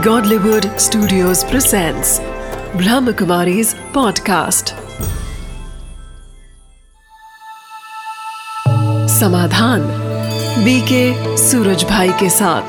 Godlywood Studios presents Brahmakumari's podcast. समाधान BK Suraj भाई के साथ।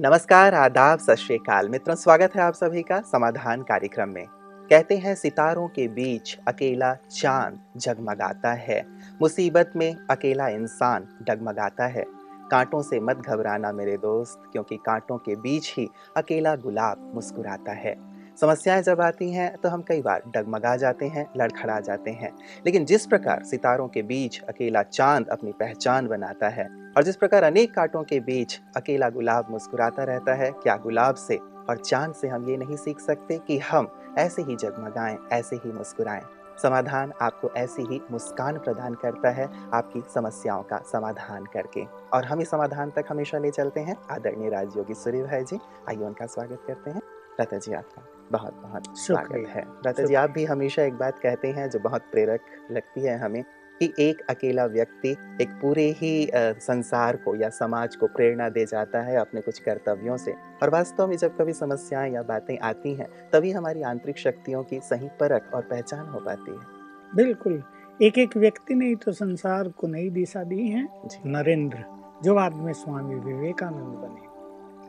नमस्कार, आदाब, सत मित्रों, स्वागत है आप सभी का समाधान कार्यक्रम में। कहते हैं, सितारों के बीच अकेला चाँद जगमगाता है। मुसीबत में अकेला इंसान डगमगाता है। कांटों से मत घबराना मेरे दोस्त, क्योंकि कांटों के बीच ही अकेला गुलाब मुस्कुराता है। समस्याएँ जब आती हैं तो हम कई बार डगमगा जाते हैं, लड़खड़ा जाते हैं। लेकिन जिस प्रकार सितारों के बीच अकेला चाँद अपनी पहचान बनाता है, और जिस प्रकार अनेक कांटों के बीच अकेला गुलाब मुस्कुराता रहता है, क्या गुलाब से और चाँद से हम ये नहीं सीख सकते कि हम ऐसे ही जगमगाएँ, ऐसे ही मुस्कुराएँ। समाधान आपको ऐसी ही मुस्कान प्रदान करता है आपकी समस्याओं का समाधान करके। और हम इस समाधान तक हमेशा ले चलते हैं। आदरणीय राजयोगी सूर्य भाई जी आइए उनका स्वागत करते हैं। लता जी आपका बहुत बहुत स्वागत है। लता जी आप भी हमेशा एक बात कहते हैं जो बहुत प्रेरक लगती है हमें। कि एक अकेला व्यक्ति एक पूरे ही संसार को या समाज को प्रेरणा दे जाता है अपने कुछ कर्तव्यों से। और वास्तव में जब कभी समस्याएँ या बातें आती हैं तभी हमारी आंतरिक शक्तियों की सही परख और पहचान हो पाती है। बिल्कुल। एक एक व्यक्ति ने तो संसार को नई दिशा दी है। नरेंद्र जो बाद में स्वामी विवेकानंद बने।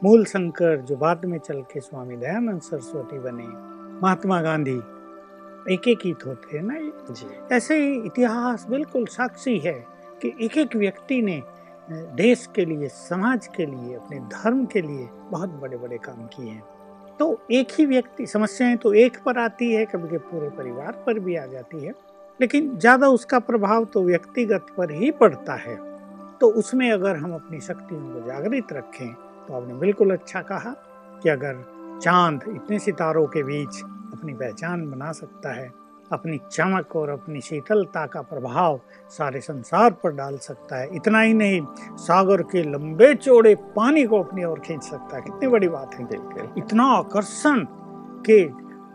मूल शंकर जो बाद में चल के स्वामी दयानंद सरस्वती बने। महात्मा गांधी एक एक ही होते हैं ना ये? जी। ऐसे ही इतिहास बिल्कुल साक्षी है कि एक एक व्यक्ति ने देश के लिए समाज के लिए अपने धर्म के लिए बहुत बड़े बड़े काम किए हैं। तो एक ही व्यक्ति समस्याएँ तो एक पर आती है कभी कभी पूरे परिवार पर भी आ जाती है लेकिन ज़्यादा उसका प्रभाव तो व्यक्तिगत पर ही पड़ता है। तो उसमें अगर हम अपनी शक्तियों को जागृत रखें तो आपने बिल्कुल अच्छा कहा कि अगर चाँद इतने सितारों के बीच अपनी पहचान बना सकता है अपनी चमक और अपनी शीतलता का प्रभाव सारे संसार पर डाल सकता है। इतना ही नहीं सागर के लंबे चौड़े पानी को अपनी ओर खींच सकता है। कितनी बड़ी बात है। इतना आकर्षण के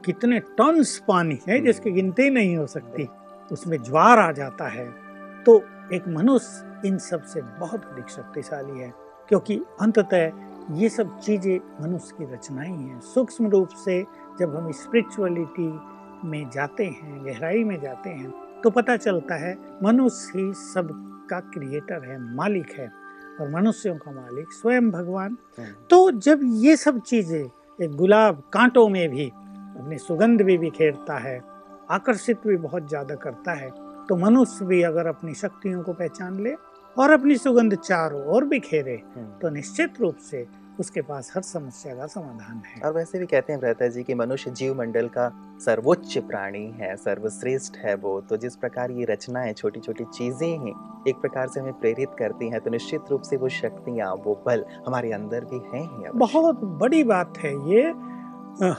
कितने टन्स पानी है जिसकी गिनती नहीं हो सकती उसमें ज्वार आ जाता है। तो एक मनुष्य इन सबसे बहुत अधिक शक्तिशाली है क्योंकि अंततः ये सब चीज़ें मनुष्य की रचनाएँ हैं। सूक्ष्म रूप से जब हम स्पिरिचुअलिटी में जाते हैं गहराई में जाते हैं तो पता चलता है मनुष्य ही सब का क्रिएटर है मालिक है और मनुष्यों का मालिक स्वयं भगवान हम्म। तो जब ये सब चीज़ें एक गुलाब कांटों में भी अपनी सुगंध भी बिखेरता है आकर्षित भी बहुत ज़्यादा करता है तो मनुष्य भी अगर अपनी शक्तियों को पहचान ले और अपनी सुगंध चारों ओर बिखेरे हम्म। तो निश्चित रूप से उसके पास हर समस्या का समाधान है। और वैसे भी कहते हैं भ्रता जी कि मनुष्य जीव मंडल का सर्वोच्च प्राणी है सर्वश्रेष्ठ है वो। तो जिस प्रकार ये रचनाएँ छोटी छोटी चीज़ें हैं एक प्रकार से हमें प्रेरित करती हैं तो निश्चित रूप से वो शक्तियाँ वो बल हमारे अंदर भी हैं ही बहुत बड़ी बात है ये।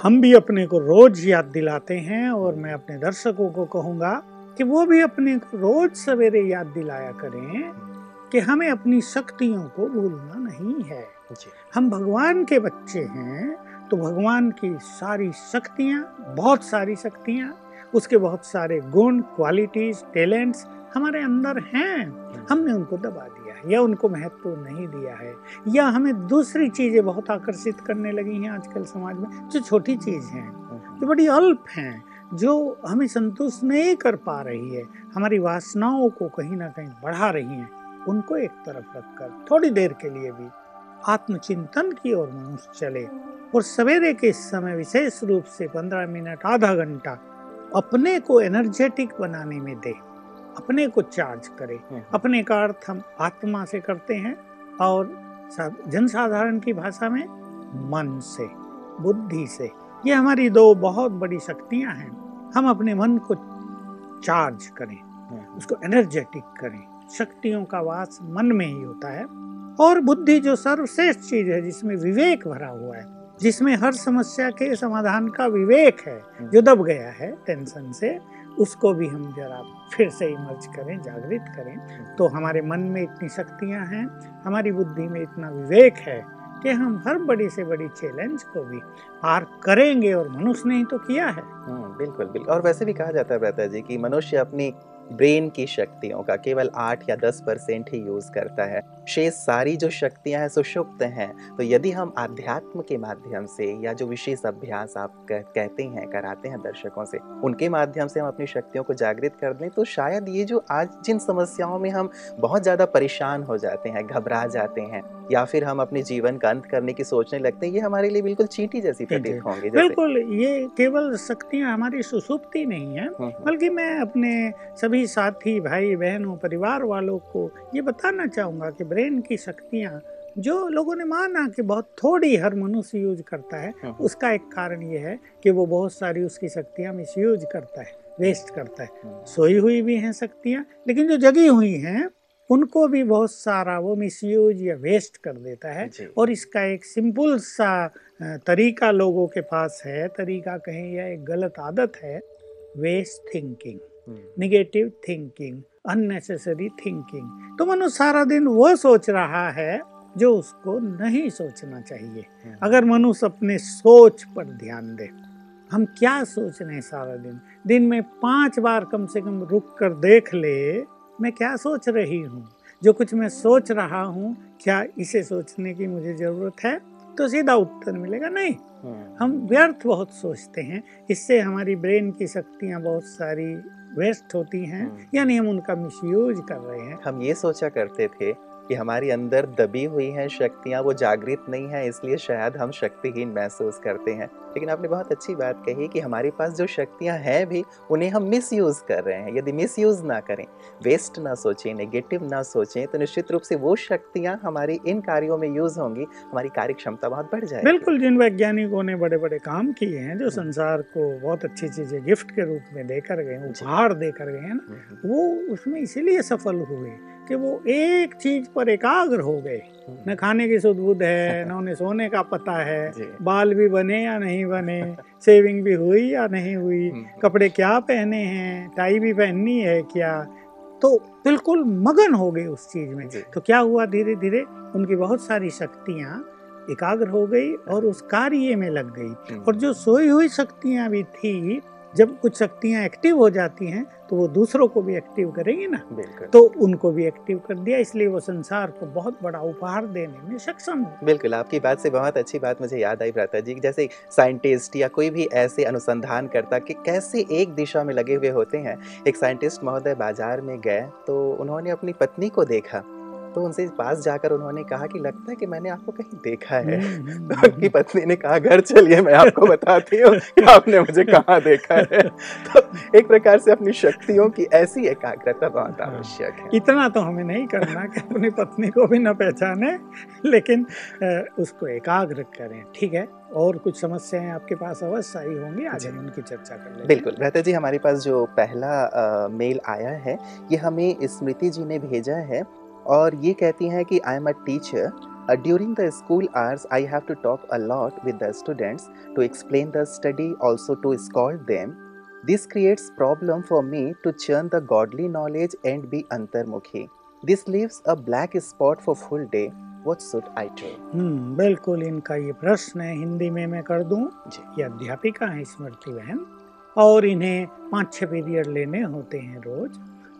हम भी अपने को रोज याद दिलाते हैं और मैं अपने दर्शकों को कहूँगा कि वो भी अपने को रोज सवेरे याद दिलाया करें। कि हमें अपनी शक्तियों को भूलना नहीं है। हम भगवान के बच्चे हैं तो भगवान की सारी शक्तियाँ बहुत सारी शक्तियाँ उसके बहुत सारे गुण क्वालिटीज टैलेंट्स हमारे अंदर हैं। हमने उनको दबा दिया है या उनको महत्व नहीं दिया है या हमें दूसरी चीज़ें बहुत आकर्षित करने लगी हैं आजकल समाज में जो छोटी चीज़ हैं जो बड़ी अल्प हैं जो हमें संतुष्ट नहीं कर पा रही है हमारी वासनाओं को कहीं ना कहीं बढ़ा रही हैं। उनको एक तरफ़ रखकर थोड़ी देर के लिए भी आत्मचिंतन की ओर मनुष्य चले और सवेरे के इस समय विशेष रूप से पंद्रह मिनट आधा घंटा अपने को एनर्जेटिक बनाने में दे अपने को चार्ज करे हम्म। अपने का अर्थ हम आत्मा से करते हैं और जनसाधारण की भाषा में मन से बुद्धि से ये हमारी दो बहुत बड़ी शक्तियाँ हैं हम अपने मन को चार्ज करें हम्म। उसको एनर्जेटिक करें शक्तियों का वास मन में ही होता है और बुद्धि जो सर्वश्रेष्ठ चीज़ है जिसमें विवेक भरा हुआ है जिसमें हर समस्या के समाधान का विवेक है जो दब गया है टेंशन से उसको भी हम जरा फिर से इमर्ज करें जागृत करें। तो हमारे मन में इतनी शक्तियाँ हैं हमारी बुद्धि में इतना विवेक है कि हम हर बड़ी से बड़ी चैलेंज को भी पार करेंगे और मनुष्य ने ही तो किया है। हम्म, बिल्कुल बिल्कुल। और वैसे भी कहा जाता है जी कि मनुष्य अपनी ब्रेन की शक्तियों का केवल आठ या दस परसेंट ही यूज़ करता है। शेष सारी जो शक्तियाँ हैं सुषुप्त हैं। तो यदि हम आध्यात्म के माध्यम से या जो विशेष अभ्यास आप कहते हैं, कराते हैं दर्शकों से, उनके माध्यम से हम अपनी शक्तियों को जागृत कर दें तो शायद ये जो आज जिन समस्याओं में हम बहुत ज़्यादा परेशान हो जाते हैं, घबरा जाते हैं या फिर हम अपने जीवन का अंत करने की सोचने लगते हैं ये हमारे लिए बिल्कुल चीटी जैसी प्रतीत होंगे बिल्कुल ये केवल शक्तियाँ हमारी सुसुप्ति नहीं है हम्म, हम्म। बल्कि मैं अपने सभी साथी भाई बहनों परिवार वालों को ये बताना चाहूँगा कि ब्रेन की शक्तियाँ जो लोगों ने माना कि बहुत थोड़ी हर मनुष्य यूज़ करता है हम्म, उसका एक कारण ये है कि वो बहुत सारी उसकी शक्तियाँ मिस यूज़ करता है वेस्ट करता है। सोई हुई भी हैं शक्तियाँ लेकिन जो जगी हुई हैं उनको भी बहुत सारा वो मिसयूज या वेस्ट कर देता है और इसका एक सिंपल सा तरीका लोगों के पास है। तरीका कहें या एक गलत आदत है waste thinking negative thinking unnecessary thinking. तो मनुष्य सारा दिन वो सोच रहा है जो उसको नहीं सोचना चाहिए। हम्म। अगर मनुष्य अपने सोच पर ध्यान दे हम क्या सोच रहे हैं सारा दिन? दिन में पाँच बार कम से कम रुक कर देख ले मैं क्या सोच रही हूँ? जो कुछ मैं सोच रहा हूँ क्या इसे सोचने की मुझे ज़रूरत है? तो सीधा उत्तर मिलेगा नहीं। हम्म। हम व्यर्थ बहुत सोचते हैं। इससे हमारी ब्रेन की शक्तियाँ बहुत सारी वेस्ट होती हैं हम्म। यानी हम उनका मिसयूज कर रहे हैं। हम ये सोचा करते थे कि हमारी अंदर दबी हुई हैं शक्तियाँ वो जागृत नहीं है इसलिए शायद हम शक्तिहीन महसूस करते हैं। लेकिन आपने बहुत अच्छी बात कही कि हमारे पास जो शक्तियाँ हैं भी उन्हें हम मिस यूज़ कर रहे हैं। यदि मिस यूज़ ना करें वेस्ट ना सोचें नेगेटिव ना सोचें तो निश्चित रूप से वो शक्तियाँ हमारी इन कार्यों में यूज़ होंगी हमारी कार्य क्षमता बहुत बढ़ जाएगी। बिल्कुल जिन वैज्ञानिकों ने बड़े बड़े काम किए हैं जो हम्म। संसार को बहुत अच्छी चीज़ें गिफ्ट के रूप में देकर गए उपहार देकर गए हैं ना हम्म, हम्म। वो उसमें इसीलिए सफल हुए कि वो एक चीज़ पर एकाग्र हो गए। न खाने की सुदबुद है न उन्हें सोने का पता है बाल भी बने या नहीं बने सेविंग भी हुई या नहीं हुई हम्म। कपड़े क्या पहने हैं टाई भी पहननी है क्या? तो बिल्कुल मगन हो गए उस चीज़ में। तो क्या हुआ धीरे धीरे उनकी बहुत सारी शक्तियाँ एकाग्र हो गई और उस कार्य में लग गई। हम्म। और जो सोई हुई शक्तियाँ भी थी जब कुछ शक्तियाँ एक्टिव हो जाती हैं तो वो दूसरों को भी एक्टिव करेंगे ना। बिल्कुल। तो उनको भी एक्टिव कर दिया इसलिए वो संसार को बहुत बड़ा उपहार देने में सक्षम हो। बिल्कुल आपकी बात से बहुत अच्छी बात मुझे याद आई भ्राता जी जैसे साइंटिस्ट या कोई भी ऐसे अनुसंधान करता कि कैसे एक दिशा में लगे हुए होते हैं। एक साइंटिस्ट महोदय बाज़ार में गए तो उन्होंने अपनी पत्नी को देखा। तो उनसे पास जाकर उन्होंने कहा कि लगता है कि मैंने आपको कहीं देखा है। हम्म, हम्म, तो उनकी पत्नी ने कहा घर चलिए मैं आपको बताती हूँ कि आपने मुझे कहाँ देखा है। तो एक प्रकार से अपनी शक्तियों की ऐसी एकाग्रता बहुत हाँ। आवश्यक है। इतना तो हमें नहीं करना कि अपनी पत्नी को भी न पहचाने लेकिन उसको एकाग्र करें ठीक है? और कुछ समस्याएँ आपके पास अवश्य आई होंगी आज हम उनकी चर्चा कर लेंगे। बिल्कुल। रहते जी हमारे पास जो पहला आ, मेल आया है ये हमें स्मृति जी ने भेजा है और ये कहती हैं कि I am a teacher during the school hours I have to talk a lot with the students to explain the study also to scold them this creates problem for me to churn the godly knowledge and be अंतर्मुखी this leaves a black spot for full day what should I do hmm बिल्कुल इनका ये प्रश्न है हिंदी में मैं कर दूँ? ये अध्यापिका है स्मृति बहन और इन्हें पाँच छः पीरियड लेने होते हैं रोज।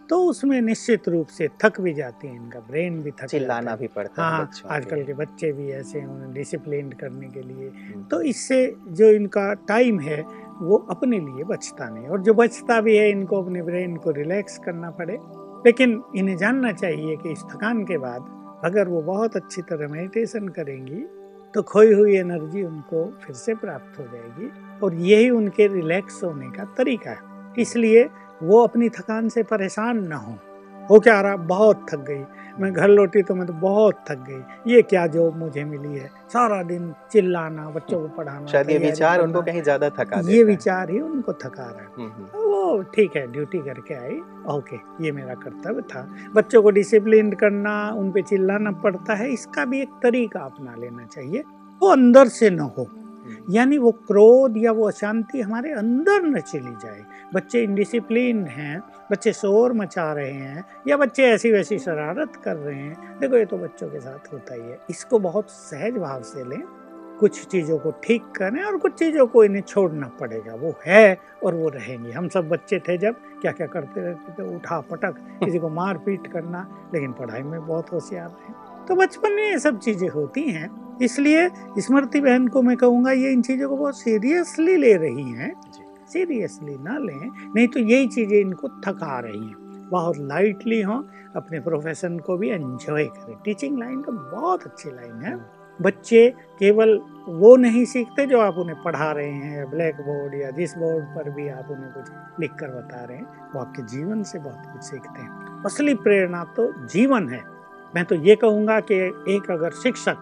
तो उसमें निश्चित रूप से थक भी जाते हैं इनका ब्रेन भी थक चिल्लाना भी पड़ता है हाँ, आजकल के बच्चे भी ऐसे हैं डिसिप्लिन करने के लिए। हम्म। तो इससे जो इनका टाइम है वो अपने लिए बचता नहीं और जो बचता भी है इनको अपने ब्रेन को रिलैक्स करना पड़े। लेकिन इन्हें जानना चाहिए कि इस थकान के बाद अगर वो बहुत अच्छी तरह मेडिटेशन करेंगी तो खोई हुई एनर्जी उनको फिर से प्राप्त हो जाएगी। और यही उनके रिलैक्स होने का तरीका है। इसलिए वो अपनी थकान से परेशान ना हो। वो क्या रहा? बहुत थक गई। मैं घर लौटी तो मैं तो बहुत थक गई। ये क्या जॉब मुझे मिली है? सारा दिन चिल्लाना बच्चों को पढ़ाना शायद ये विचार उनको कहीं ज़्यादा थका ये विचार ही उनको थका रहा है। हम्म, हम्म। वो ठीक है ड्यूटी करके आई। ओके ये मेरा कर्तव्य था। बच्चों को डिसिप्लिन करना उन पे चिल्लाना पड़ता है। इसका भी एक तरीका अपना लेना चाहिए। वो अंदर से न हो। यानी वो क्रोध या वो अशांति हमारे अंदर न चली जाए। बच्चे इनडिसिप्लिन हैं बच्चे शोर मचा रहे हैं या बच्चे ऐसी वैसी शरारत कर रहे हैं देखो ये तो बच्चों के साथ होता ही है। इसको बहुत सहज भाव से लें कुछ चीज़ों को ठीक करें और कुछ चीज़ों को इन्हें छोड़ना पड़ेगा। वो है और वो रहेंगी। हम सब बच्चे थे जब क्या क्या करते रहते थे उठा पटक किसी को मार पीट करना लेकिन पढ़ाई में बहुत होशियार थे तो बचपन में ये सब चीज़ें होती हैं। इसलिए स्मृति बहन को मैं कहूँगा ये इन चीज़ों को बहुत सीरियसली ले रही हैं। सीरियसली ना लें नहीं तो यही चीज़ें इनको थका रही हैं। बहुत लाइटली हों अपने प्रोफेशन को भी एंजॉय करें। टीचिंग लाइन तो बहुत अच्छी लाइन है। बच्चे केवल वो नहीं सीखते जो आप उन्हें पढ़ा रहे हैं ब्लैक बोर्ड या जिस बोर्ड पर भी आप उन्हें कुछ लिख कर बता रहे हैं। वो आपके जीवन से बहुत कुछ सीखते हैं। असली प्रेरणा तो जीवन है। मैं तो ये कहूँगा कि एक अगर शिक्षक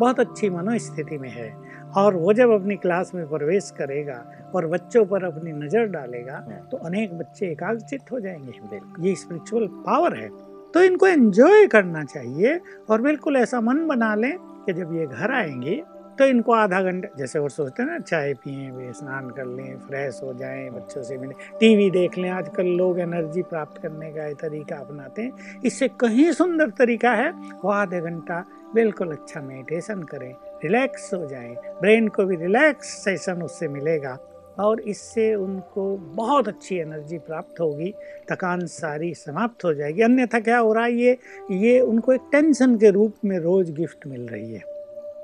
बहुत अच्छी मनोस्थिति में है और वो जब अपनी क्लास में प्रवेश करेगा और बच्चों पर अपनी नज़र डालेगा हाँ। तो अनेक बच्चे एकाग्रचित हो जाएँगे। ये स्पिरिचुअल पावर है। तो इनको एंजॉय करना चाहिए और बिल्कुल ऐसा मन बना लें कि जब ये घर आएँगे तो इनको आधा घंटा, जैसे और सोचते हैं ना, चाय पिए स्नान कर लें, फ्रेश हो जाएँ, बच्चों से मिलें। टीवी देख लें, आजकल लोग एनर्जी प्राप्त करने का ये तरीका अपनाते हैं। इससे कहीं सुंदर तरीका है, वो आधे घंटा बिल्कुल अच्छा मेडिटेशन करें, रिलैक्स हो जाएँ। ब्रेन को भी रिलैक्स सेशन उससे मिलेगा और इससे उनको बहुत अच्छी एनर्जी प्राप्त होगी, थकान सारी समाप्त हो जाएगी। अन्यथा क्या हो रहा है, ये ये उनको एक टेंशन के रूप में रोज़ गिफ्ट मिल रही है।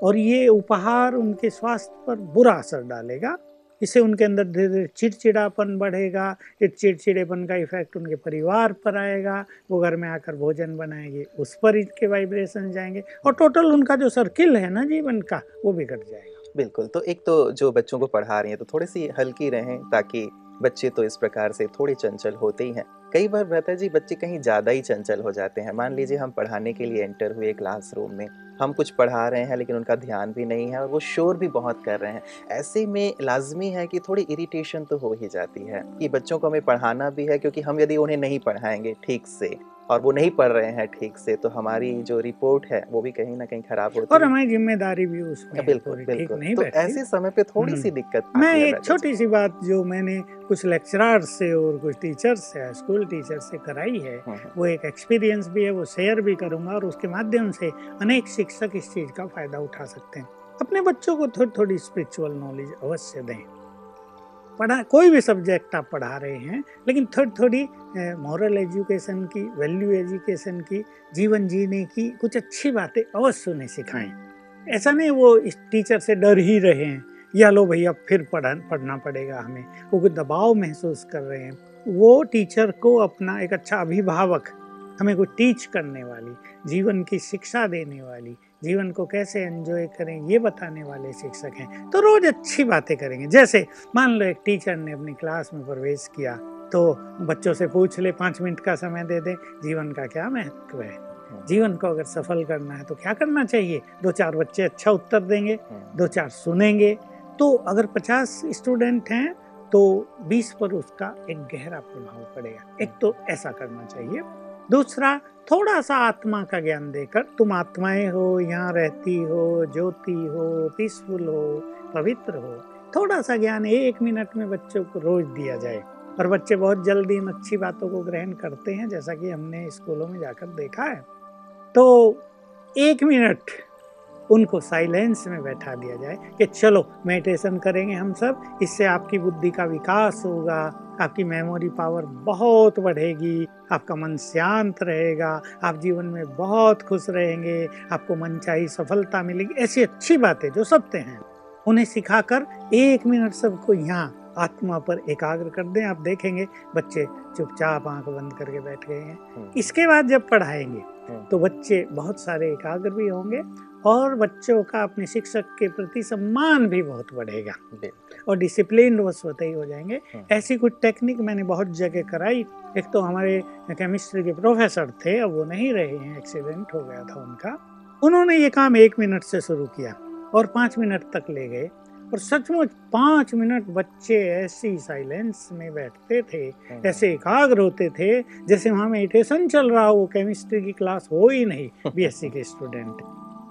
और ये उपहार उनके स्वास्थ्य पर बुरा असर डालेगा। इससे उनके अंदर धीरे धीरे चिड़चिड़ापन बढ़ेगा, इस चिड़चिड़ेपन का इफ़ेक्ट उनके परिवार पर आएगा, वो घर में आकर भोजन बनाएँगे, उस पर इसके वाइब्रेशन जाएँगे और टोटल उनका जो सर्किल है ना जीवन का, वो बिगड़ जाएगा। बिल्कुल तो एक तो जो बच्चों को पढ़ा रही हैं तो थोड़ी सी हल्की रहें ताकि बच्चे तो इस प्रकार से थोड़े चंचल होते ही हैं। कई बार भ्राता जी, बच्चे कहीं ज़्यादा ही चंचल हो जाते हैं। मान लीजिए हम पढ़ाने के लिए एंटर हुए क्लासरूम में, हम कुछ पढ़ा रहे हैं लेकिन उनका ध्यान भी नहीं है और वो शोर भी बहुत कर रहे हैं। ऐसे में लाजमी है कि थोड़ी इरिटेशन तो हो ही जाती है कि बच्चों को हमें पढ़ाना भी है क्योंकि हम यदि उन्हें नहीं पढ़ाएँगे ठीक से। और वो नहीं पढ़ रहे हैं ठीक से तो हमारी जो रिपोर्ट है वो भी कहीं ना कहीं खराब होती और हमारी ज़िम्मेदारी भी उसमें बिल्कुल बिल्कुल। नहीं तो ऐसे समय पे थोड़ी सी हम्म। दिक्कत मैं एक छोटी सी बात जो मैंने कुछ लेक्चरार से और कुछ टीचर से स्कूल टीचर से कराई है हम्म, हम्म। वो एक एक्सपीरियंस भी है वो शेयर भी करूँगा और उसके माध्यम से अनेक शिक्षक इस चीज़ का फ़ायदा उठा सकते हैं। अपने बच्चों को थोड़ी थोड़ी स्पिरिचुअल नॉलेज अवश्य दें। पढ़ा, कोई भी सब्जेक्ट आप पढ़ा रहे हैं, लेकिन थोड़ी थोड़ी मॉरल एजुकेशन की वैल्यू एजुकेशन की, जीवन जीने की कुछ अच्छी बातें अवश्य उन्हें सिखाएँ। ऐसा नहीं वो इस टीचर से डर ही रहे हैं, या लो भैया फिर पढ़ा पढ़ना पड़ेगा हमें। वो कुछ दबाव महसूस कर रहे हैं। वो टीचर को अपना एक अच्छा अभिभावक, हमें कोई टीच करने वाली, जीवन की शिक्षा देने वाली जीवन को कैसे एंजॉय करें ये बताने वाले शिक्षक हैं। तो रोज अच्छी बातें करेंगे। जैसे मान लो एक टीचर ने अपनी क्लास में प्रवेश किया तो बच्चों से पूछ ले पाँच मिनट का समय दे दे जीवन का क्या महत्व है? जीवन को अगर सफल करना है तो क्या करना चाहिए? दो चार बच्चे अच्छा उत्तर देंगे दो चार सुनेंगे। तो अगर पचास स्टूडेंट हैं तो बीस पर उसका एक गहरा प्रभाव पड़ेगा। एक तो ऐसा करना चाहिए। दूसरा थोड़ा सा आत्मा का ज्ञान देकर तुम आत्माएँ हो, यहाँ रहती हो, ज्योति हो पीसफुल हो, पवित्र हो थोड़ा सा ज्ञान एक मिनट में बच्चों को रोज दिया जाए। और बच्चे बहुत जल्दी इन अच्छी बातों को ग्रहण करते हैं, जैसा कि हमने स्कूलों में जाकर देखा है। तो एक मिनट उनको साइलेंस में बैठा दिया जाए कि चलो, मेडिटेशन करेंगे हम सब, इससे आपकी बुद्धि का विकास होगा। आपकी मेमोरी पावर बहुत बढ़ेगी आपका मन शांत रहेगा आप जीवन में बहुत खुश रहेंगे आपको मन चाहिए सफलता मिलेगी ऐसी अच्छी बातें जो सत्य हैं उन्हें सिखाकर एक मिनट सबको यहाँ आत्मा पर एकाग्र कर दें आप देखेंगे बच्चे चुपचाप आँख बंद करके बैठ गए हैं हम्म। इसके बाद जब पढ़ाएँगे हम्म। तो बच्चे बहुत सारे एकाग्र भी होंगे और बच्चों का अपने शिक्षक के प्रति सम्मान भी बहुत बढ़ेगा। और डिसिप्लिन वो स्वतः ही हो जाएँगे। हाँ। ऐसी कुछ टेक्निक मैंने बहुत जगह कराई। एक तो हमारे केमिस्ट्री के प्रोफेसर थे अब वो नहीं रहे हैं। एक्सीडेंट हो गया था उनका। उन्होंने ये काम एक मिनट से शुरू किया और पाँच मिनट तक ले गए। और सचमुच पाँच मिनट बच्चे ऐसी साइलेंस में बैठते थे हाँ। ऐसे एकाग्र होते थे जैसे वहाँ मेडिटेशन चल रहा हो केमिस्ट्री की क्लास हो ही नहीं बीएससी के स्टूडेंट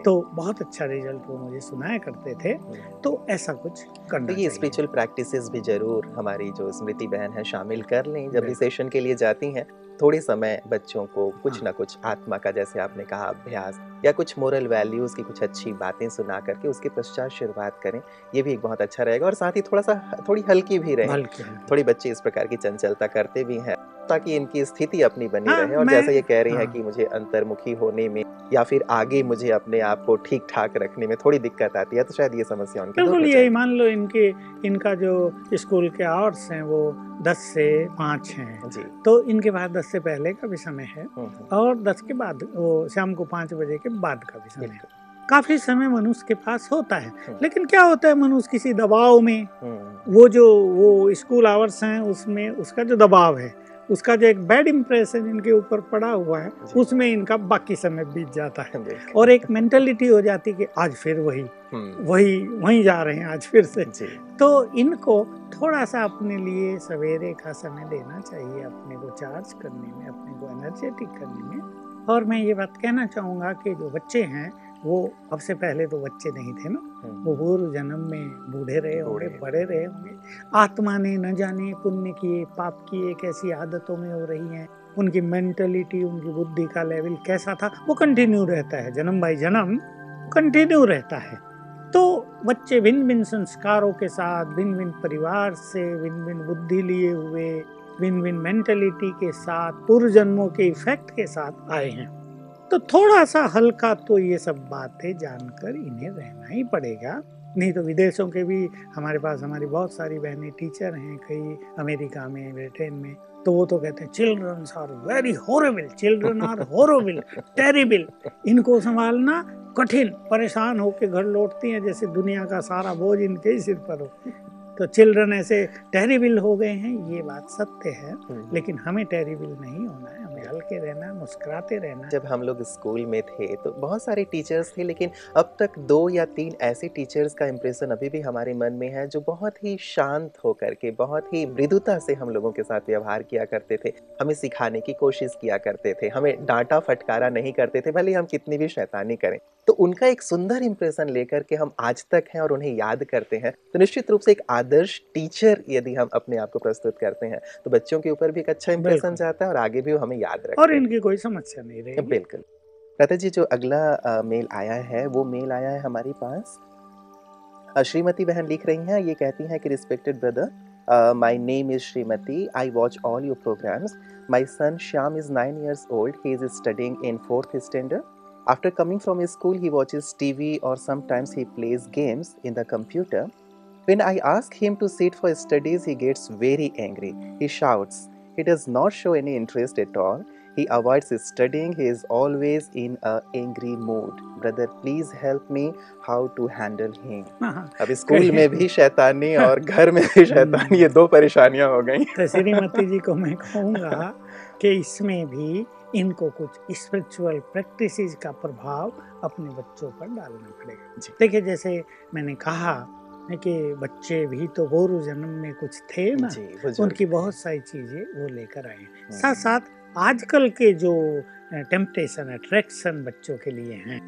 तो बहुत अच्छा रिज़ल्ट वो मुझे सुनाया करते थे। तो ऐसा कुछ करना ये स्पिरिचुअल प्रैक्टिसेस भी ज़रूर हमारी जो स्मृति बहन है शामिल कर लें जब भी सेशन के लिए जाती हैं। थोड़े समय बच्चों को कुछ हाँ। ना कुछ आत्मा का जैसे आपने कहा अभ्यास या कुछ मोरल वैल्यूज़ की कुछ अच्छी बातें सुना करके उसके पश्चात शुरुआत करें। ये भी एक बहुत अच्छा रहेगा और साथ ही थोड़ा सा थोड़ी हल्की भी रहे। थोड़ी बच्चे इस प्रकार की चंचलता करते भी हैं। ताकि इनकी स्थिति अपनी बनी हाँ, रहे और जैसा ये कह रही हाँ, है। कि मुझे अंतर्मुखी होने में या फिर आगे मुझे अपने आप को ठीक ठाक रखने में थोड़ी दिक्कत आती है तो शायद ये समस्या उनकी बिल्कुल यही मान लो इनके इनका जो स्कूल के आवर्स हैं वो दस से पाँच हैं। जी। तो इनके पास दस से पहले का भी समय है हम्म, हम्म। और दस के बाद वो शाम को पाँच बजे के बाद का भी समय है। काफ़ी समय मनुष्य के पास होता है हम्म। लेकिन क्या होता है मनुष्य किसी दबाव में? वो जो वो स्कूल आवर्स हैं उसमें उसका जो दबाव है उसका जो एक बैड इम्प्रेशन इनके ऊपर पड़ा हुआ है उसमें इनका बाकी समय बीत जाता है। और एक मेंटेलिटी हो जाती कि आज फिर वही हम्म। वही वहीं जा रहे हैं आज फिर से। तो इनको थोड़ा सा अपने लिए सवेरे का समय देना चाहिए अपने को चार्ज करने में अपने को एनर्जेटिक करने में। और मैं ये बात कहना चाहूँगा कि जो बच्चे हैं वो अब से पहले तो बच्चे नहीं थे ना। हम्म। वो पूर्व जन्म में बूढ़े रहे होंगे बड़े रहे होंगे। आत्मा ने न जाने पुण्य किए पाप किए कैसी आदतों में हो रही हैं। उनकी मेंटलिटी उनकी बुद्धि का लेवल कैसा था वो कंटिन्यू रहता है। जन्म बाई जन्म कंटिन्यू रहता है। तो बच्चे भिन्न भिन्न संस्कारों के साथ भिन्न भिन्न परिवार से भिन्न भिन्न बुद्धि लिए हुए भिन्न भिन्न मेंटलिटी के साथ पूर्व जन्मों के इफ़ेक्ट के साथ आए हैं। तो थोड़ा सा हल्का तो ये सब बातें जानकर इन्हें रहना ही पड़ेगा। नहीं तो विदेशों के भी हमारे पास हमारी बहुत सारी बहनें टीचर हैं कई अमेरिका में ब्रिटेन में तो वो तो कहते हैं children are very horrible children are horrible terrible इनको संभालना कठिन परेशान होकर घर लौटती हैं जैसे दुनिया का सारा बोझ इनके ही सिर पर हो। तो चिल्ड्रन ऐसे टेरिबिल हो गए हैं ये बात सत्य है हम्म। लेकिन हमें टेरिबिल नहीं होना है हल्के रहना मुस्कुराते रहना। जब हम लोग स्कूल में थे तो बहुत सारे टीचर्स थे लेकिन अब तक दो या तीन ऐसे टीचर्स का इम्प्रेशन अभी भी हमारे मन में है जो बहुत ही शांत होकर के बहुत ही मृदुता से हम लोगों के साथ व्यवहार किया करते थे। हमें सिखाने की कोशिश किया करते थे हमें डांटा फटकारा नहीं करते थे भले हम कितनी भी शैतानी करें। तो उनका एक सुंदर इंप्रेशन लेकर के हम आज तक हैं और उन्हें याद करते हैं। तो निश्चित रूप से एक आदर्श टीचर यदि हम अपने आप को प्रस्तुत करते हैं तो बच्चों के ऊपर भी एक अच्छा इंप्रेशन जाता है और आगे भी हमें याद रखते और इनकी कोई समस्या नहीं रही। बिल्कुल। लता जी जो अगला आ, मेल आया है वो मेल आया है हमारे पास। श्रीमती बहन लिख रही हैं ये कहती हैं कि respected brother my name is Shrimati I watch all your programmes my son Shyam is nine years old he is studying in fourth standard After coming from his school, he watches TV or sometimes he plays games in the computer. When I ask him to sit for studies, he gets very angry. He shouts. He does not show any interest at all. He avoids studying. He is always in a angry mood. Brother, please help me how to handle him. अब school में भी शैतानी और घर में भी शैतानी ये दो परेशानियाँ हो गई तो श्रीमती जी को मैं कहूँगा कि इसमें भी इनको कुछ स्पिरिचुअल प्रैक्टिस का प्रभाव अपने बच्चों पर डालना पड़ेगा देखिए जैसे मैंने कहा कि बच्चे भी तो पूर्व जन्म में कुछ थे ना उनकी बहुत सारी चीज़ें वो लेकर आए हम्म। साथ साथ आजकल के जो टेम्पटेशन अट्रैक्शन बच्चों के लिए हैं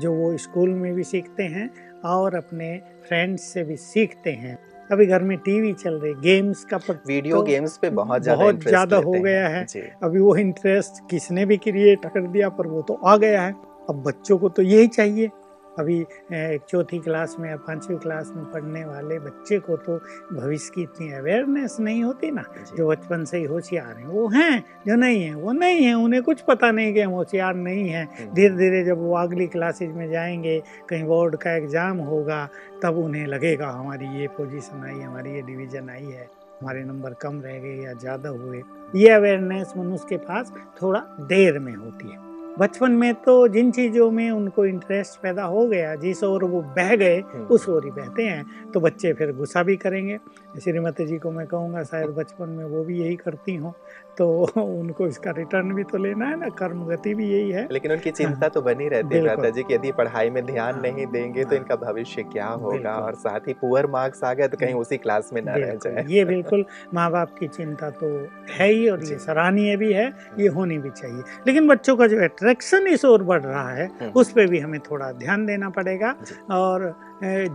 जो वो स्कूल में भी सीखते हैं और अपने फ्रेंड्स से भी सीखते हैं। अभी घर में टीवी चल रही गेम्स का पर वीडियो तो गेम्स पे बहुत ज़्यादा बहुत ज़्यादा हो गया है। अभी वो इंटरेस्ट किसने भी क्रिएट कर दिया पर वो तो आ गया है। अब बच्चों को तो यही चाहिए। अभी एक चौथी क्लास में या पांचवी क्लास में पढ़ने वाले बच्चे को तो भविष्य की इतनी अवेयरनेस नहीं होती ना जो। बचपन से ही होशियार हैं। वो हैं जो नहीं हैं वो नहीं हैं उन्हें कुछ पता नहीं कि हम होशियार नहीं हैं। हम्म। धीरे धीरे जब वो अगली क्लासेज में जाएँगे कहीं बोर्ड का एग्ज़ाम होगा तब उन्हें लगेगा हमारी ये पोजीशन आई हमारी ये डिवीज़न आई है हमारे नंबर कम रह गए या ज़्यादा हुए। ये अवेयरनेस मनुष्य के पास थोड़ा देर में होती है। बचपन में तो जिन चीज़ों में उनको इंटरेस्ट पैदा हो गया जिस ओर वो बह गए हम्म। उस ओर ही बहते हैं। तो बच्चे फिर गुस्सा भी करेंगे। श्रीमती जी को मैं कहूँगा शायद बचपन में वो भी यही करती हूँ। तो उनको इसका रिटर्न भी तो लेना है ना कर्म गति भी यही है। लेकिन उनकी चिंता तो बनी रहती है बिल्कुल। जी कि। यदि पढ़ाई में ध्यान हाँ, नहीं देंगे तो हाँ। इनका भविष्य क्या होगा? और साथ ही पुअर मार्क्स आ गए तो कहीं उसी क्लास में ना रह जाए। ये बिल्कुल माँ बाप की चिंता तो है ही और ये सराहनीय भी है ये होनी भी चाहिए। लेकिन बच्चों का जो अट्रैक्शन इस ओर बढ़ रहा है हम्म। उस पर भी हमें थोड़ा ध्यान देना पड़ेगा। और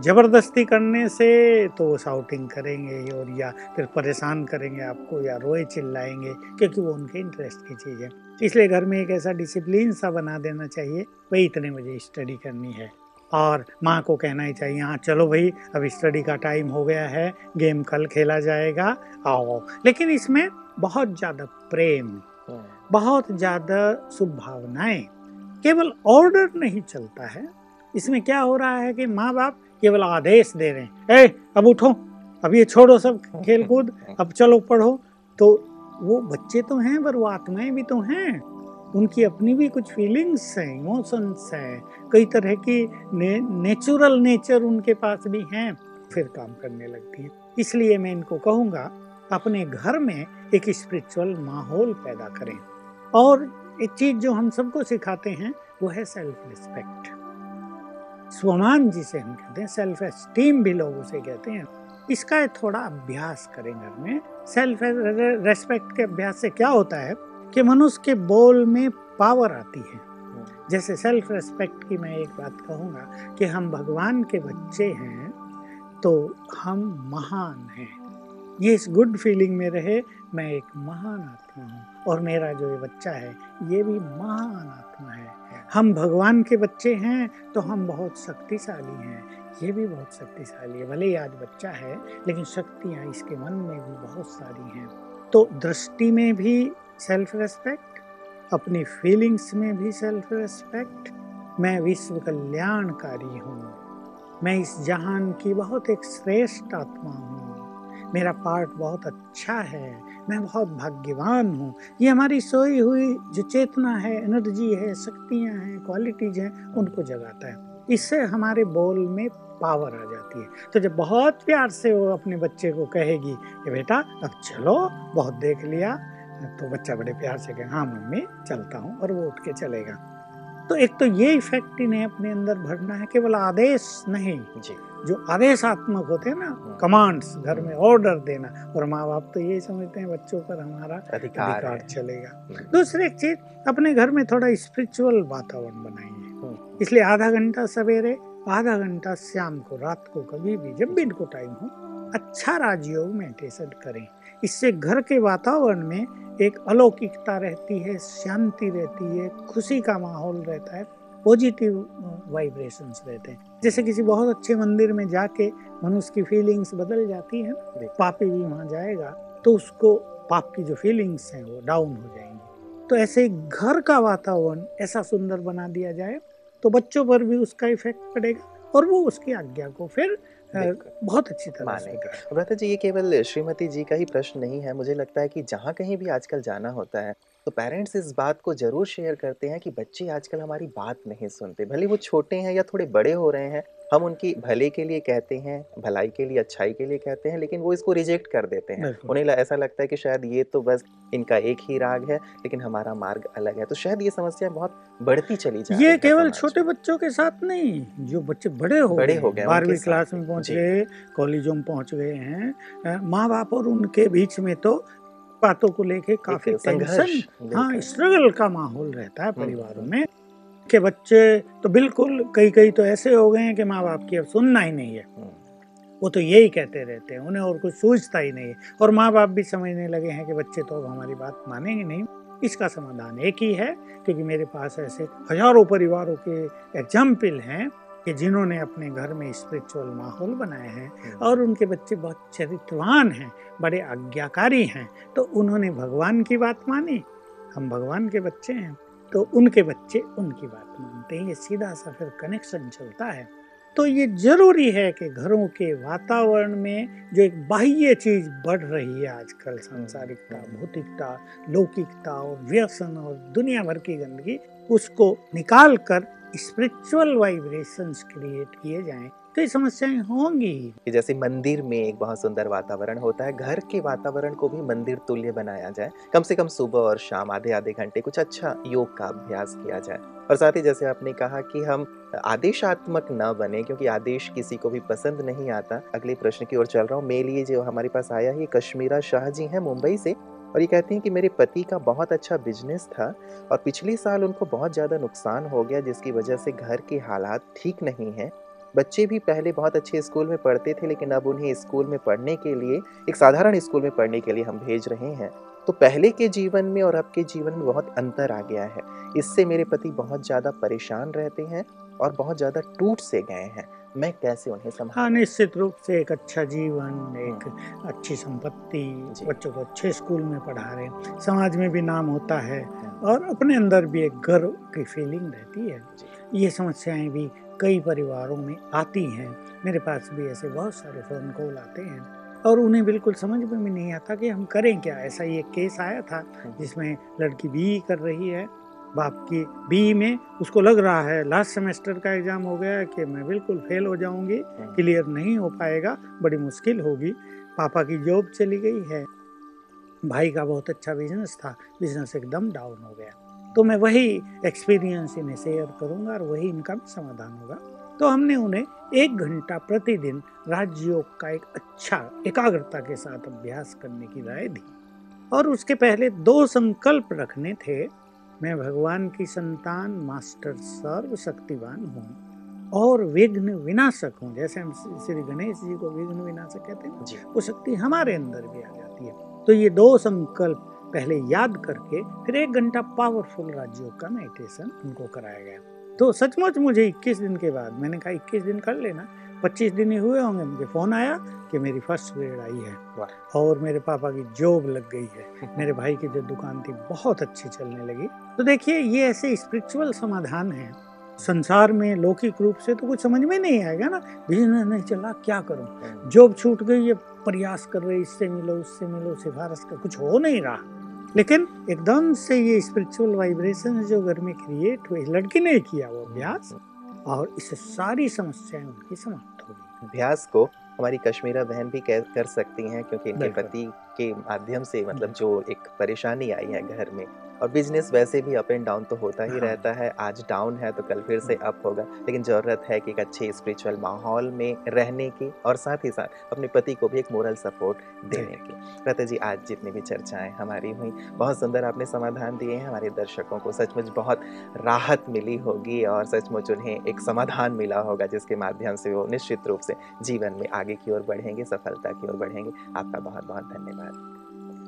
ज़बरदस्ती करने से तो वो शाउटिंग करेंगे और या फिर परेशान करेंगे आपको या रोए चिल्लाएँगे क्योंकि वो उनके इंटरेस्ट की चीज़ है। इसलिए घर में एक ऐसा डिसिप्लिन सा बना देना चाहिए भाई इतने बजे स्टडी करनी है। और माँ को कहना ही चाहिए हाँ चलो भाई अब स्टडी का टाइम हो गया है गेम कल खेला जाएगा आओ। लेकिन इसमें बहुत ज़्यादा प्रेम बहुत ज़्यादा शुभ भावनाएँ। केवल ऑर्डर नहीं चलता है। इसमें क्या हो रहा है कि माँ बाप केवल आदेश दे रहे हैं। ए अब उठो अब ये छोड़ो सब खेल कूद अब चलो पढ़ो। तो वो बच्चे तो हैं पर वो आत्माएँ भी तो हैं। उनकी अपनी भी कुछ फीलिंग्स हैं इमोशंस हैं। कई तरह की ने, नेचुरल नेचर उनके पास भी हैं। फिर काम करने लगती हैं। इसलिए मैं इनको कहूँगा अपने घर में एक स्पिरिचुअल माहौल पैदा करें। और एक चीज़ जो हम सबको सिखाते हैं, वो है सेल्फ रिस्पेक्ट स्वमान जिसे हम कहते हैं सेल्फ एस्टीम भी लोग उसे कहते हैं। इसका थोड़ा अभ्यास करें घर में। सेल्फ रेस्पेक्ट के अभ्यास से क्या होता है कि मनुष्य के बोल में पावर आती है। जैसे सेल्फ रेस्पेक्ट की मैं एक बात कहूँगा कि हम भगवान के बच्चे हैं तो हम महान हैं। ये इस गुड फीलिंग में रहे मैं एक महान आत्मा हूँ और मेरा जो ये बच्चा है, ये भी महान आत्मा है। हम भगवान के बच्चे हैं तो हम बहुत शक्तिशाली हैं। ये भी बहुत शक्तिशाली है। भले ही आज बच्चा है, लेकिन शक्तियाँ इसके मन में भी बहुत सारी हैं। तो दृष्टि में भी सेल्फ रेस्पेक्ट अपनी फीलिंग्स में भी सेल्फ रेस्पेक्ट मैं विश्व कल्याणकारी हूँ। मैं इस जहान की बहुत एक श्रेष्ठ आत्मा हूँ। मेरा पार्ट बहुत अच्छा है। मैं बहुत भाग्यवान हूँ। ये हमारी सोई हुई जो चेतना है, एनर्जी है, शक्तियाँ हैं क्वालिटीज हैं, उनको जगाता है। इससे हमारे बोल में पावर आ जाती है। तो जब बहुत प्यार से वो अपने बच्चे को कहेगी कि बेटा, अब चलो, बहुत देख लिया तो बच्चा बड़े प्यार से कहे हाँ मम्मी, चलता हूँ, और वो उठ के चलेगा। तो एक तो ये इफ़ेक्ट इन्हें अपने अंदर भरना है केवल आदेश नहीं। जी। जो आदेशात्मक होते हैं ना कमांड्स घर में ऑर्डर देना और माँ बाप तो ये समझते हैं बच्चों पर हमारा अधिकार अधिकार चलेगा। हम्म, दूसरी एक चीज़ अपने घर में थोड़ा स्पिरिचुअल वातावरण बनाइए। इसलिए आधा घंटा सवेरे आधा घंटा शाम को रात को कभी भी जब भी इनको टाइम हो अच्छा राजयोग मेडिटेशन करें। इससे घर के वातावरण में एक अलौकिकता रहती है शांति रहती है खुशी का माहौल रहता है पॉजिटिव वाइब्रेशंस रहते हैं जैसे किसी बहुत अच्छे मंदिर में जाके मनुष्य की फीलिंग्स बदल जाती है। पापी भी वहाँ जाएगा तो उसको पाप की जो फीलिंग्स हैं वो डाउन हो जाएँगी तो ऐसे घर का वातावरण ऐसा सुंदर बना दिया जाए तो बच्चों पर भी उसका इफ़ेक्ट पड़ेगा और वो उसकी आज्ञा को फिर। बहुत अच्छी तरह से। व्रता जी ये केवल श्रीमती जी का ही प्रश्न नहीं है। मुझे लगता है कि जहाँ कहीं भी आजकल जाना होता है तो पेरेंट्स इस बात को ज़रूर शेयर करते हैं कि बच्चे आजकल हमारी बात नहीं सुनते। भले वो छोटे हैं या थोड़े बड़े हो रहे हैं हम उनकी भले के लिए कहते हैं भलाई के लिए अच्छाई के लिए कहते हैं लेकिन वो इसको रिजेक्ट कर देते हैं। उन्हें ऐसा लगता है कि शायद ये तो बस इनका एक ही राग है लेकिन हमारा मार्ग अलग है। तो शायद ये समस्या बहुत बढ़ती चली जा ये केवल छोटे बच्चों के साथ नहीं जो बच्चे बड़े हो बड़े गए हो गए, बारहवीं क्लास में। पहुँच गए कॉलेजों में पहुँच गए हैं माँ बाप और उनके बीच में तो बातों को लेके काफ़ी संघर्ष हाँ स्ट्रगल का माहौल रहता है हम्म, परिवारों। में। के बच्चे तो बिल्कुल कई कई तो ऐसे हो गए हैं कि माँ बाप की अब सुनना ही नहीं है। हम्म, वो तो यही कहते रहते हैं उन्हें और कुछ सूझता ही नहीं है। और माँ बाप भी समझने लगे हैं कि बच्चे तो अब हमारी बात मानेंगे नहीं। इसका समाधान एक ही है क्योंकि मेरे पास ऐसे हज़ारों परिवारों के एग्ज़ाम्पल हैं कि जिन्होंने अपने घर में स्पिरिचुअल माहौल बनाए हैं हम्म, और उनके बच्चे बहुत चरित्रवान हैं बड़े आज्ञाकारी हैं। तो उन्होंने भगवान की बात मानी हम भगवान के बच्चे हैं। तो उनके बच्चे उनकी बात मानते हैं ये सीधा सा फिर कनेक्शन चलता है। तो ये ज़रूरी है कि घरों के वातावरण में जो एक बाह्य चीज़ बढ़ रही है आजकल सांसारिकता भौतिकता लौकिकता और व्यसन और दुनिया भर की गंदगी उसको निकाल कर स्पिरिचुअल वाइब्रेशंस क्रिएट किए जाएँ। ये समस्याएँ होंगी। जैसे मंदिर में एक बहुत सुंदर वातावरण होता है, घर के वातावरण को भी मंदिर तुल्य बनाया जाए। कम से कम सुबह और शाम आधे आधे घंटे कुछ अच्छा योग का अभ्यास किया जाए। और साथ ही जैसे आपने कहा कि हम आदेशात्मक न बने, क्योंकि आदेश किसी को भी पसंद नहीं आता। अगले प्रश्न की ओर चल रहा हूँ। मेरे लिए जो हमारे पास आया है कश्मीरा शाह जी हैं मुंबई से। और ये कहती हैं कि मेरे पति का बहुत अच्छा बिज़नेस था और पिछले साल उनको बहुत ज़्यादा नुकसान हो गया, जिसकी वजह से घर के हालात ठीक नहीं हैं। बच्चे भी पहले बहुत अच्छे स्कूल में पढ़ते थे लेकिन अब उन्हें स्कूल में पढ़ने के लिए एक साधारण स्कूल में पढ़ने के लिए हम भेज रहे हैं। तो पहले के जीवन में और अब के जीवन में बहुत अंतर आ गया है। इससे मेरे पति बहुत ज़्यादा परेशान रहते हैं और बहुत ज़्यादा टूट से गए हैं। मैं कैसे उन्हें संभाल? हाँ निश्चित रूप से एक अच्छा जीवन एक अच्छी संपत्ति बच्चों को अच्छे स्कूल में पढ़ा रहे समाज में भी नाम होता है और अपने अंदर भी एक गर्व की फीलिंग रहती है। ये समस्याएँ भी कई परिवारों में आती हैं। मेरे पास भी ऐसे बहुत सारे फ़ोन कॉल आते हैं और उन्हें बिल्कुल समझ में भी नहीं आता कि हम करें क्या। ऐसा ये केस आया था जिसमें लड़की बी कर रही है बाप की बी में उसको लग रहा है लास्ट सेमेस्टर का एग्ज़ाम हो गया कि मैं बिल्कुल फेल हो जाऊँगी क्लियर नहीं हो पाएगा बड़ी मुश्किल होगी। पापा की जॉब चली गई है। भाई का बहुत अच्छा बिज़नेस था बिज़नेस एकदम डाउन हो गया। तो मैं वही एक्सपीरियंस इन्हें शेयर करूँगा और वही इनका भी समाधान होगा। तो हमने उन्हें एक घंटा प्रतिदिन राजयोग का एक अच्छा एकाग्रता के साथ अभ्यास करने की राय दी। और उसके पहले दो संकल्प रखने थे। मैं भगवान की संतान मास्टर सर्व शक्तिवान हूँ और विघ्न विनाशक हूँ। जैसे हम श्री गणेश जी को विघ्न विनाशक कहते हैं वो शक्ति हमारे अंदर भी आ जाती है। तो ये दो संकल्प पहले याद करके फिर एक घंटा पावरफुल राजयोग का मेडिटेशन उनको कराया गया। तो सचमुच मुझे 21 दिन के बाद मैंने कहा 21 दिन कर लेना। 25 दिन ही हुए होंगे मुझे फ़ोन आया कि मेरी फ़र्स्ट ग्रेड आई है और मेरे पापा की जॉब लग गई है। मेरे भाई की जो दुकान थी बहुत अच्छी चलने लगी। तो देखिए ये ऐसे स्पिरिचुअल समाधान है। संसार में लौकिक रूप से तो कुछ समझ में नहीं आएगा ना। बिज़नेस नहीं चला क्या करूँ? जॉब हम्म। छूट गई ये प्रयास कर रहे इससे मिलो उससे मिलो सिफारिश का कुछ हो नहीं रहा। लेकिन एकदम से ये स्पिरिचुअल वाइब्रेशन जो घर में क्रिएट हुए लड़की ने किया वो अभ्यास और इससे सारी समस्याएँ उनकी समाप्त हो गई। अभ्यास को हमारी कश्मीरा बहन भी कर सकती हैं क्योंकि इनके पति के माध्यम से मतलब जो एक परेशानी आई है घर में और बिज़नेस वैसे भी अप एंड डाउन तो होता ही हाँ। रहता है। आज डाउन है तो कल फिर से अप होगा। लेकिन ज़रूरत है कि एक अच्छे स्पिरिचुअल माहौल में रहने की और साथ ही साथ अपने पति को भी एक मोरल सपोर्ट देने की। रता जी आज जितनी भी चर्चाएँ हमारी हुई बहुत सुंदर आपने समाधान दिए हैं। हमारे दर्शकों को सचमुच बहुत राहत मिली होगी और सचमुच उन्हें एक समाधान मिला होगा जिसके माध्यम से वो निश्चित रूप से जीवन में आगे की ओर बढ़ेंगे सफलता की ओर बढ़ेंगे। आपका बहुत बहुत धन्यवाद।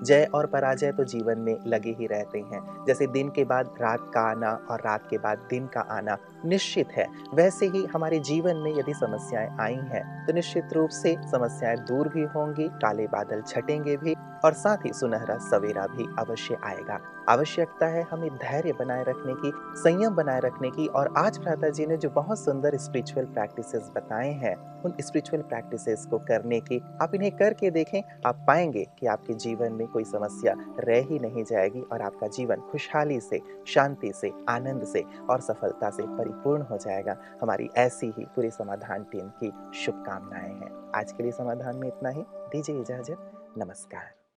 जय और पराजय तो जीवन में लगे ही रहते हैं। जैसे दिन के बाद रात का आना और रात के बाद दिन का आना। निश्चित है। वैसे ही हमारे जीवन में यदि समस्याएँ आई हैं तो निश्चित रूप से समस्याएँ दूर भी होंगी, काले बादल छटेंगे भी, और साथ ही सुनहरा सवेरा भी अवश्य आएगा। आवश्यकता है हमें धैर्य बनाए रखने की, संयम बनाए रखने की, और आज भ्राता जी ने जो बहुत सुंदर स्पिरिचुअल प्रैक्टिसेस बताए हैं, उन स्पिरिचुअल प्रैक्टिसेस को करने की, आप इन्हें करके देखें, आप पाएँगे कि आपके जीवन में कोई समस्या रह ही नहीं जाएगी, और आपका जीवन खुशहाली से, शांति से, आनंद से, और सफलता से परिपूर्ण हो जाएगा। हमारी ऐसी ही पूरी समाधान टीम की शुभकामनाएँ हैं। आज के लिए समाधान में इतना ही। दीजिए इजाज़त। नमस्कार।